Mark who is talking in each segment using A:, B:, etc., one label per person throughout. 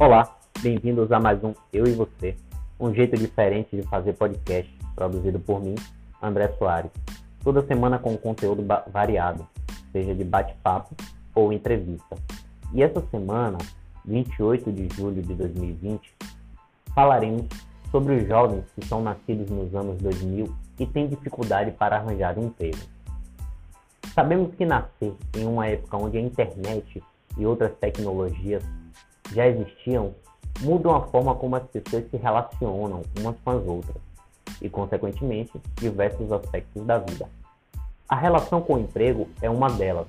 A: Olá, bem-vindos a mais um Eu e Você, um jeito diferente de fazer podcast, produzido por mim, André Soares. Toda semana com conteúdo variado, seja de bate-papo ou entrevista. E essa semana, 28 de julho de 2020, falaremos sobre os jovens que são nascidos nos anos 2000 e têm dificuldade para arranjar um emprego. Sabemos que nascer em uma época onde a internet e outras tecnologias já existiam mudam a forma como as pessoas se relacionam umas com as outras e, consequentemente, diversos aspectos da vida. A relação com o emprego é uma delas.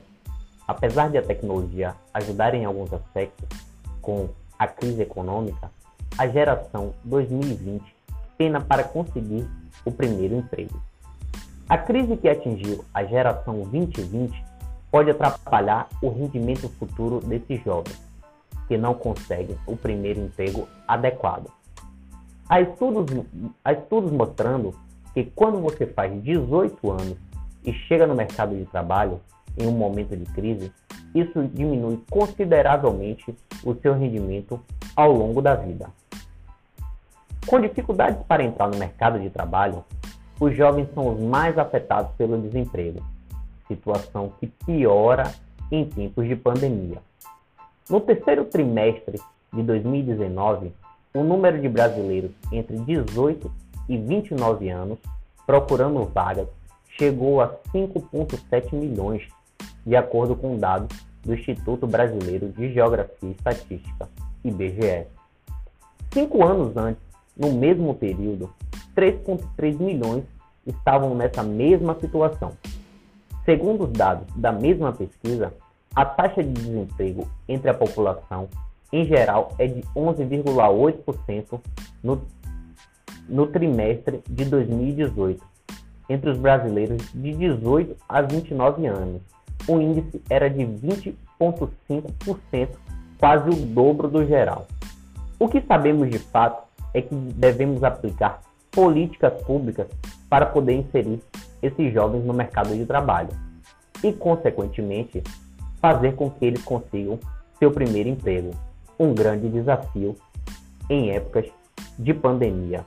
A: Apesar de a tecnologia ajudar em alguns aspectos, com a crise econômica, a geração 2020 pena para conseguir o primeiro emprego. A crise que atingiu a geração 2020 pode atrapalhar o rendimento futuro desses jovens, que não conseguem o primeiro emprego adequado. Há estudos, há estudos mostrando que quando você faz 18 anos e chega no mercado de trabalho em um momento de crise, isso diminui consideravelmente o seu rendimento ao longo da vida. Com dificuldades para entrar no mercado de trabalho, os jovens são os mais afetados pelo desemprego, situação que piora em tempos de pandemia. No terceiro trimestre de 2019, o número de brasileiros entre 18 e 29 anos procurando vagas chegou a 5,7 milhões, de acordo com dados do Instituto Brasileiro de Geografia e Estatística, IBGE. Cinco anos antes, no mesmo período, 3,3 milhões estavam nessa mesma situação. Segundo os dados da mesma pesquisa, a taxa de desemprego entre a população em geral é de 11,8% no, no trimestre de 2018, entre os brasileiros de 18 a 29 anos. O índice era de 20,5%, quase o dobro do geral. O que sabemos de fato é que devemos aplicar políticas públicas para poder inserir esses jovens no mercado de trabalho e, consequentemente, fazer com que eles consigam seu primeiro emprego. Um grande desafio em épocas de pandemia.